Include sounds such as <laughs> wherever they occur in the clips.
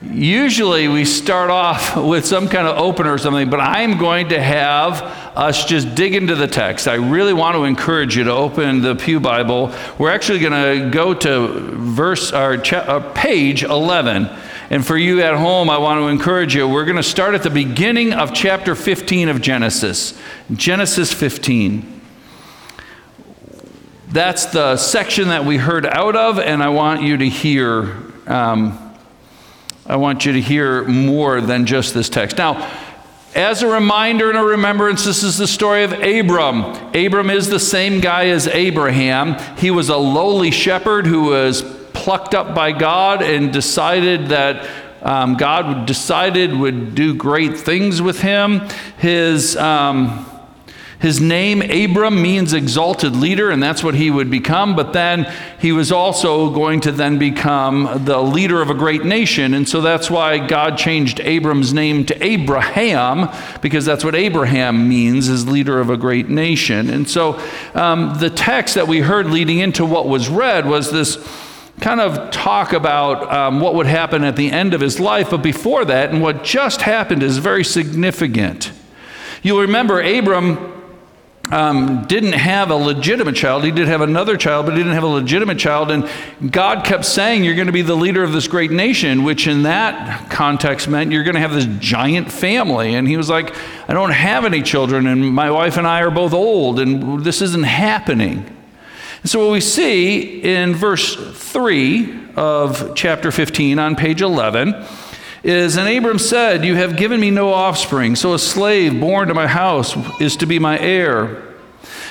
Usually we start off <laughs> with some kind of opener or something, but I'm going to have us just dig into the text. I really want to encourage you to open the Pew Bible. We're actually going to go to verse or uh, page 11. And for you at home, I want to encourage you. We're going to start at the beginning of chapter 15 of Genesis. Genesis 15. That's the section that we heard out of, and I want you to hear. Um, I want you to hear more than just this text. Now, as a reminder and a remembrance, this is the story of Abram. Abram is the same guy as Abraham. He was a lowly shepherd who was plucked up by God and decided that um, God decided would do great things with him. His. Um, his name, Abram, means exalted leader, and that's what he would become. But then he was also going to then become the leader of a great nation. And so that's why God changed Abram's name to Abraham, because that's what Abraham means, is leader of a great nation. And so um, the text that we heard leading into what was read was this kind of talk about um, what would happen at the end of his life. But before that, and what just happened is very significant. You'll remember Abram um, didn't have a legitimate child. He did have another child, but he didn't have a legitimate child. And God kept saying, You're going to be the leader of this great nation, which in that context meant you're going to have this giant family. And he was like, I don't have any children, and my wife and I are both old, and this isn't happening. And so, what we see in verse 3 of chapter 15 on page 11 is and Abram said, You have given me no offspring, so a slave born to my house is to be my heir.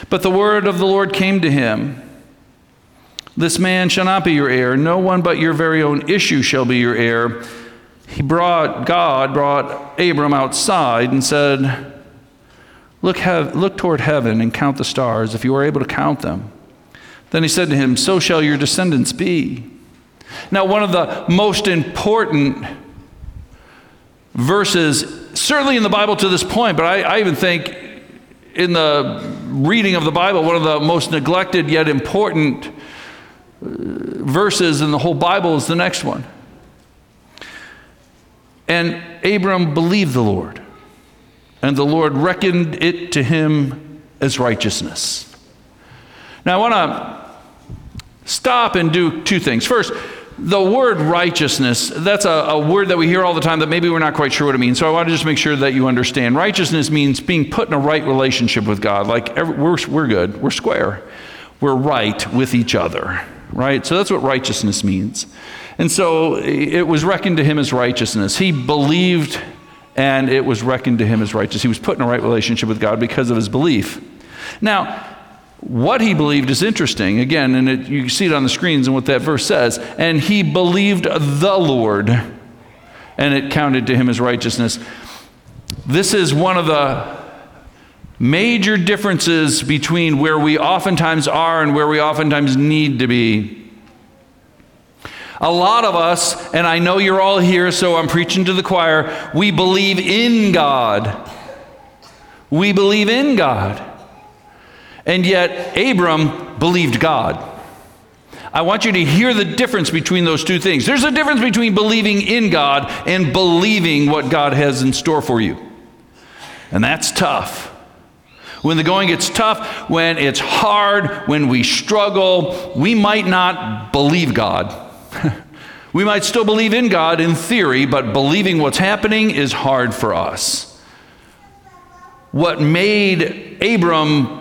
But the word of the Lord came to him This man shall not be your heir, no one but your very own issue shall be your heir. He brought, God brought Abram outside and said, Look, hev- look toward heaven and count the stars, if you are able to count them. Then he said to him, So shall your descendants be. Now, one of the most important verses, certainly in the Bible to this point, but I, I even think in the reading of the Bible, one of the most neglected yet important uh, verses in the whole Bible is the next one. And Abram believed the Lord, and the Lord reckoned it to him as righteousness. Now, I want to stop and do two things. First, the word righteousness, that's a, a, word that we hear all the time that maybe we're not quite sure what it means. So I want to just make sure that you understand. Righteousness means being put in a right relationship with God. Like every, we're, we're good, we're square, we're right with each other, right? So that's what righteousness means. And so it was reckoned to him as righteousness. He believed and it was reckoned to him as righteous. He was put in a right relationship with God because of his belief. Now, what he believed is interesting. Again, and it, you see it on the screens and what that verse says. And he believed the Lord, and it counted to him as righteousness. This is one of the major differences between where we oftentimes are and where we oftentimes need to be. A lot of us, and I know you're all here, so I'm preaching to the choir, we believe in God. We believe in God. And yet, Abram believed God. I want you to hear the difference between those two things. There's a difference between believing in God and believing what God has in store for you. And that's tough. When the going gets tough, when it's hard, when we struggle, we might not believe God. <laughs> we might still believe in God in theory, but believing what's happening is hard for us. What made Abram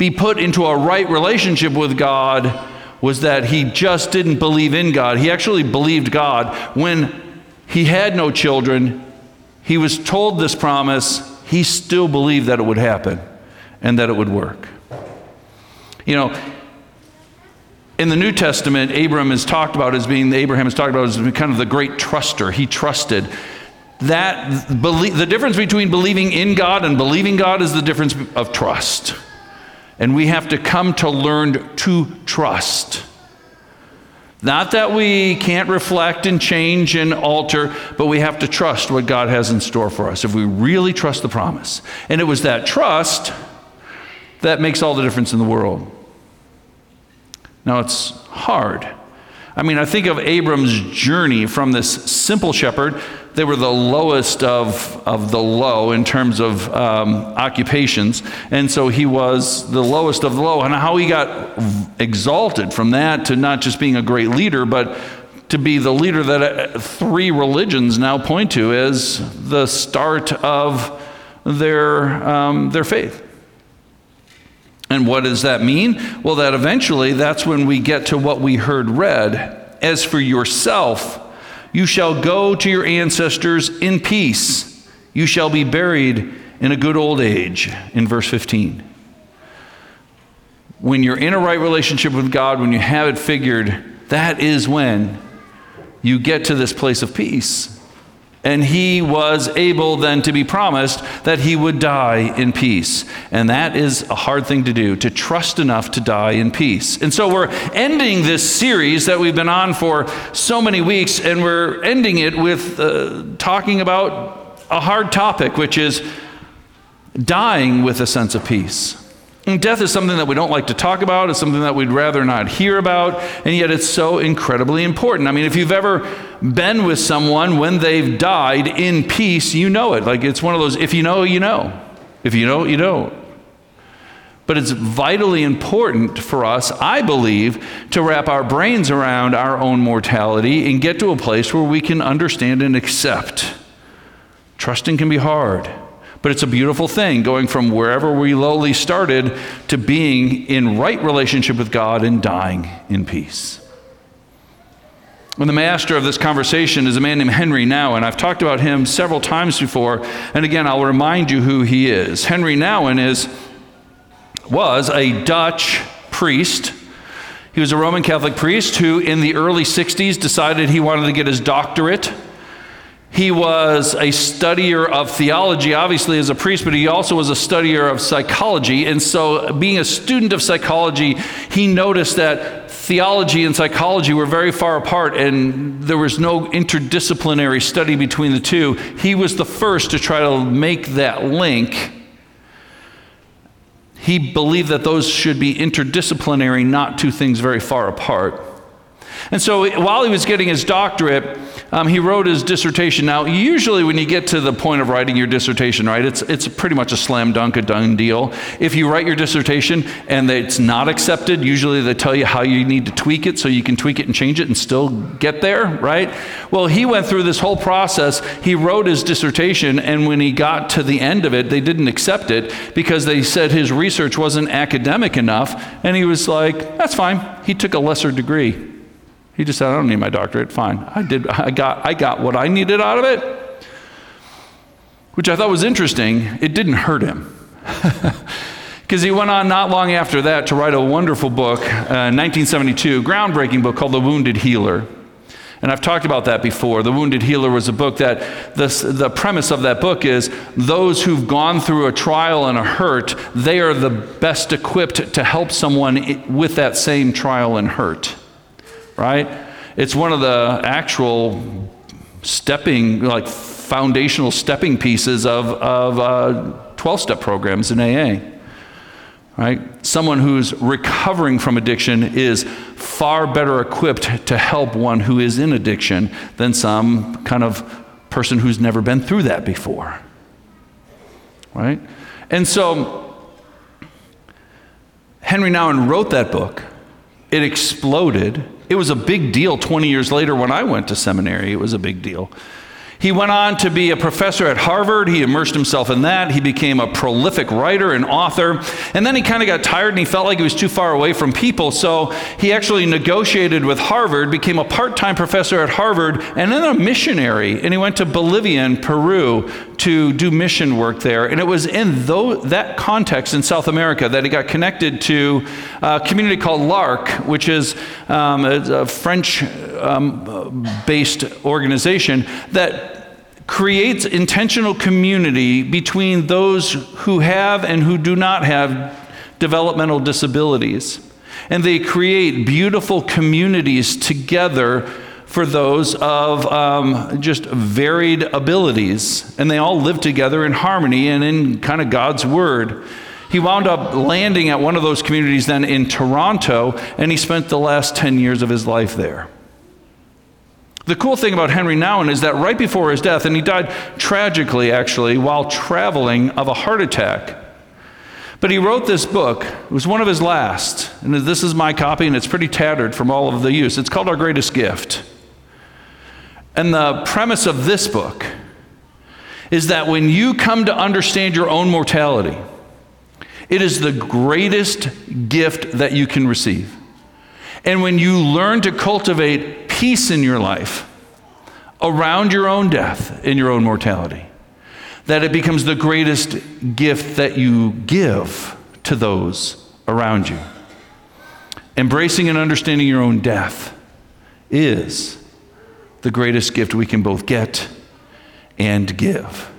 be put into a right relationship with God was that he just didn't believe in God. He actually believed God. When he had no children, he was told this promise, he still believed that it would happen and that it would work. You know, in the New Testament, Abraham is talked about as being, Abraham is talked about as being kind of the great truster. He trusted. That, the difference between believing in God and believing God is the difference of trust. And we have to come to learn to trust. Not that we can't reflect and change and alter, but we have to trust what God has in store for us if we really trust the promise. And it was that trust that makes all the difference in the world. Now, it's hard. I mean, I think of Abram's journey from this simple shepherd. They were the lowest of, of the low in terms of um, occupations. And so he was the lowest of the low. And how he got exalted from that to not just being a great leader, but to be the leader that uh, three religions now point to as the start of their, um, their faith. And what does that mean? Well, that eventually that's when we get to what we heard read. As for yourself, you shall go to your ancestors in peace. You shall be buried in a good old age, in verse 15. When you're in a right relationship with God, when you have it figured, that is when you get to this place of peace. And he was able then to be promised that he would die in peace. And that is a hard thing to do, to trust enough to die in peace. And so we're ending this series that we've been on for so many weeks, and we're ending it with uh, talking about a hard topic, which is dying with a sense of peace. And death is something that we don't like to talk about. It's something that we'd rather not hear about. And yet it's so incredibly important. I mean, if you've ever been with someone when they've died in peace, you know it. Like it's one of those, if you know, you know. If you know, you know. But it's vitally important for us, I believe, to wrap our brains around our own mortality and get to a place where we can understand and accept. Trusting can be hard. But it's a beautiful thing going from wherever we lowly started to being in right relationship with God and dying in peace. And the master of this conversation is a man named Henry Nouwen. I've talked about him several times before, and again, I'll remind you who he is. Henry Nouwen is, was a Dutch priest. He was a Roman Catholic priest who, in the early 60s, decided he wanted to get his doctorate he was a studier of theology, obviously, as a priest, but he also was a studier of psychology. And so, being a student of psychology, he noticed that theology and psychology were very far apart and there was no interdisciplinary study between the two. He was the first to try to make that link. He believed that those should be interdisciplinary, not two things very far apart. And so while he was getting his doctorate, um, he wrote his dissertation. Now, usually when you get to the point of writing your dissertation, right, it's, it's pretty much a slam dunk, a done deal. If you write your dissertation and it's not accepted, usually they tell you how you need to tweak it so you can tweak it and change it and still get there, right? Well, he went through this whole process. He wrote his dissertation, and when he got to the end of it, they didn't accept it because they said his research wasn't academic enough. And he was like, that's fine. He took a lesser degree. He just said, I don't need my doctorate. Fine. I did I got I got what I needed out of it. Which I thought was interesting. It didn't hurt him. <laughs> Because he went on not long after that to write a wonderful book, uh, 1972, groundbreaking book called The Wounded Healer. And I've talked about that before. The Wounded Healer was a book that the, the premise of that book is those who've gone through a trial and a hurt, they are the best equipped to help someone with that same trial and hurt right? It's one of the actual stepping, like foundational stepping pieces of, of 12 uh, step programs in AA. Right? Someone who's recovering from addiction is far better equipped to help one who is in addiction than some kind of person who's never been through that before. Right? And so Henry Nouwen wrote that book. It exploded it was a big deal 20 years later when I went to seminary. It was a big deal. He went on to be a professor at Harvard. He immersed himself in that. He became a prolific writer and author. And then he kind of got tired and he felt like he was too far away from people. So he actually negotiated with Harvard, became a part time professor at Harvard, and then a missionary. And he went to Bolivia and Peru to do mission work there. And it was in that context in South America that he got connected to a community called L'Arche, which is um, a, a French um, based organization that creates intentional community between those who have and who do not have developmental disabilities. And they create beautiful communities together for those of um, just varied abilities. And they all live together in harmony and in kind of God's Word. He wound up landing at one of those communities then in Toronto, and he spent the last 10 years of his life there. The cool thing about Henry Nouwen is that right before his death, and he died tragically actually while traveling of a heart attack. But he wrote this book. It was one of his last. And this is my copy, and it's pretty tattered from all of the use. It's called Our Greatest Gift. And the premise of this book is that when you come to understand your own mortality, it is the greatest gift that you can receive. And when you learn to cultivate peace in your life around your own death and your own mortality, that it becomes the greatest gift that you give to those around you. Embracing and understanding your own death is the greatest gift we can both get and give.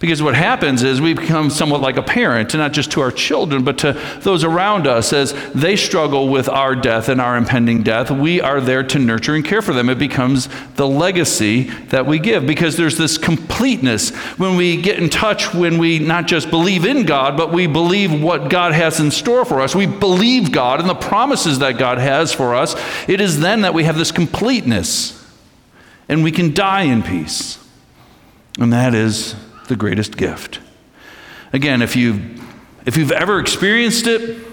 Because what happens is we become somewhat like a parent, not just to our children, but to those around us as they struggle with our death and our impending death. We are there to nurture and care for them. It becomes the legacy that we give because there's this completeness when we get in touch, when we not just believe in God, but we believe what God has in store for us. We believe God and the promises that God has for us. It is then that we have this completeness and we can die in peace. And that is the greatest gift. Again, if, you've, if you've ever experienced it,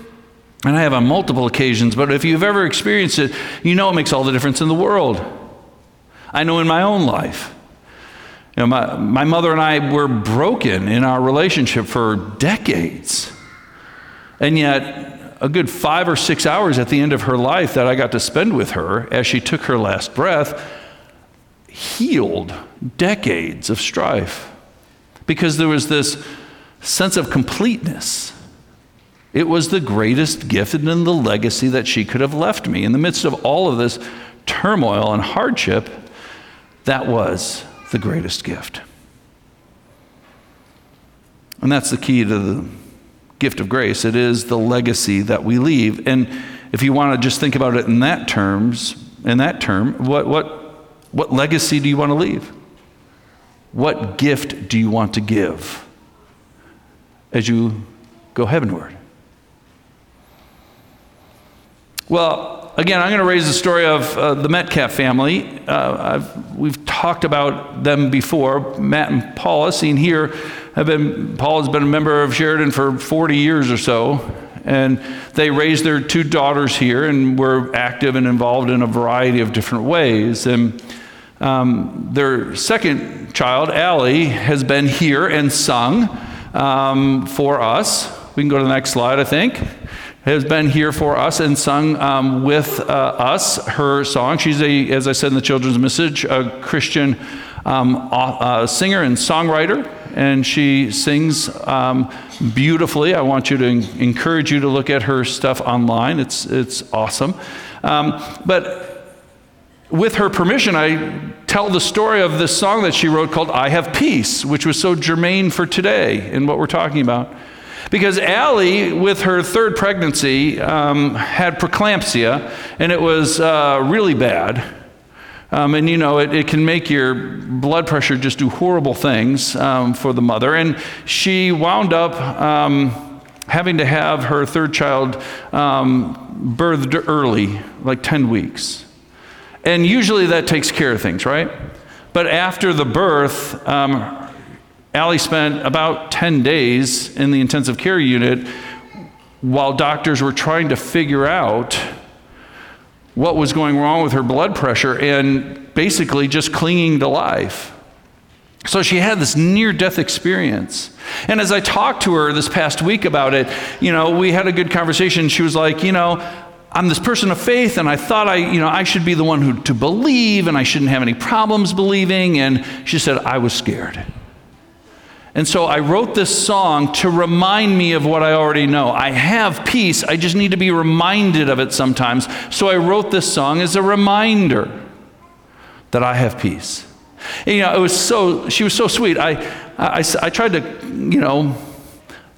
and I have on multiple occasions, but if you've ever experienced it, you know it makes all the difference in the world. I know in my own life. You know, my, my mother and I were broken in our relationship for decades. And yet, a good five or six hours at the end of her life that I got to spend with her as she took her last breath healed decades of strife because there was this sense of completeness. It was the greatest gift and the legacy that she could have left me. In the midst of all of this turmoil and hardship, that was the greatest gift. And that's the key to the gift of grace. It is the legacy that we leave. And if you want to just think about it in that terms, in that term, what, what, what legacy do you want to leave? What gift do you want to give as you go heavenward? Well, again, I'm going to raise the story of uh, the Metcalf family. Uh, we've talked about them before. Matt and Paula, seen here, have been. Paul has been a member of Sheridan for 40 years or so, and they raised their two daughters here, and were active and involved in a variety of different ways. And um, their second child, Allie, has been here and sung um, for us. We can go to the next slide, I think. Has been here for us and sung um, with uh, us her song. She's a, as I said in the children's message, a Christian um, uh, singer and songwriter, and she sings um, beautifully. I want you to encourage you to look at her stuff online. It's it's awesome. Um, but with her permission, I tell the story of this song that she wrote called I Have Peace, which was so germane for today in what we're talking about. Because Allie, with her third pregnancy, um, had preeclampsia, and it was uh, really bad. Um, and you know, it, it, can make your blood pressure just do horrible things um, for the mother. And she wound up um, having to have her third child um, birthed early, like 10 weeks. And usually that takes care of things, right? But after the birth, um, Allie spent about 10 days in the intensive care unit while doctors were trying to figure out what was going wrong with her blood pressure and basically just clinging to life. So she had this near death experience. And as I talked to her this past week about it, you know, we had a good conversation. She was like, you know, I'm this person of faith, and I thought I, you know, I should be the one who to believe, and I shouldn't have any problems believing. And she said, I was scared. And so I wrote this song to remind me of what I already know. I have peace, I just need to be reminded of it sometimes. So I wrote this song as a reminder that I have peace. And, you know, it was so, she was so sweet. I, I, I tried to, you know,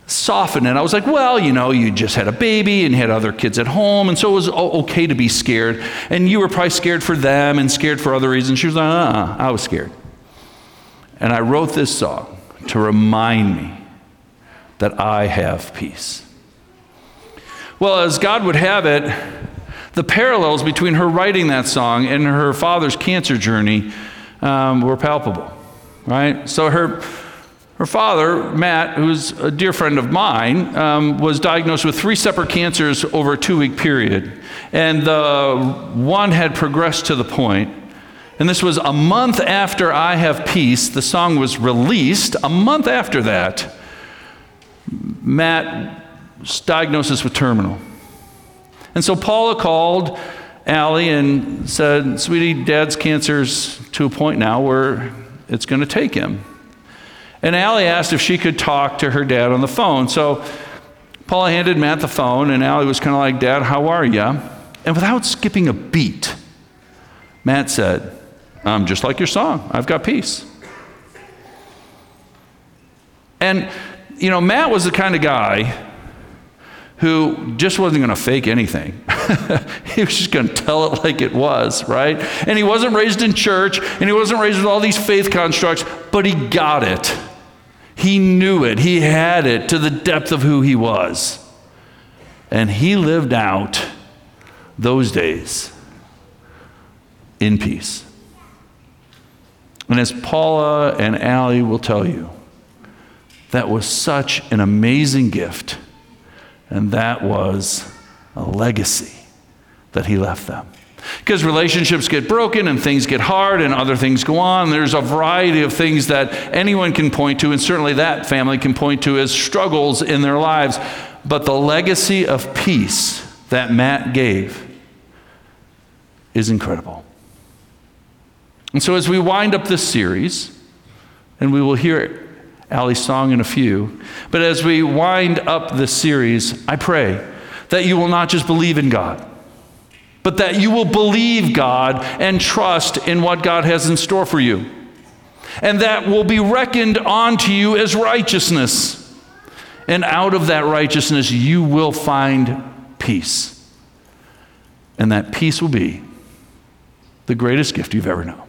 soften And I was like, well, you know, you just had a baby and had other kids at home, and so it was okay to be scared. And you were probably scared for them and scared for other reasons. She was like, uh-uh, I was scared. And I wrote this song to remind me that I have peace. Well, as God would have it, the parallels between her writing that song and her father's cancer journey um, were palpable, right? So her, her father, Matt, who's a dear friend of mine, um, was diagnosed with three separate cancers over a two week period. And the one had progressed to the point, and this was a month after I Have Peace, the song was released. A month after that, Matt's diagnosis with terminal. And so Paula called Allie and said, Sweetie, dad's cancer's to a point now where it's going to take him. And Allie asked if she could talk to her dad on the phone. So Paula handed Matt the phone, and Allie was kind of like, Dad, how are you? And without skipping a beat, Matt said, I'm just like your song. I've got peace. And, you know, Matt was the kind of guy who just wasn't going to fake anything. <laughs> he was just going to tell it like it was, right? And he wasn't raised in church, and he wasn't raised with all these faith constructs, but he got it. He knew it. He had it to the depth of who he was. And he lived out those days in peace. And as Paula and Allie will tell you, that was such an amazing gift and that was a legacy that he left them. Because relationships get broken and things get hard and other things go on. There's a variety of things that anyone can point to, and certainly that family can point to as struggles in their lives. But the legacy of peace that Matt gave is incredible. And so, as we wind up this series, and we will hear Allie's song in a few. But as we wind up this series, I pray that you will not just believe in God, but that you will believe God and trust in what God has in store for you. And that will be reckoned onto you as righteousness. And out of that righteousness, you will find peace. And that peace will be the greatest gift you've ever known.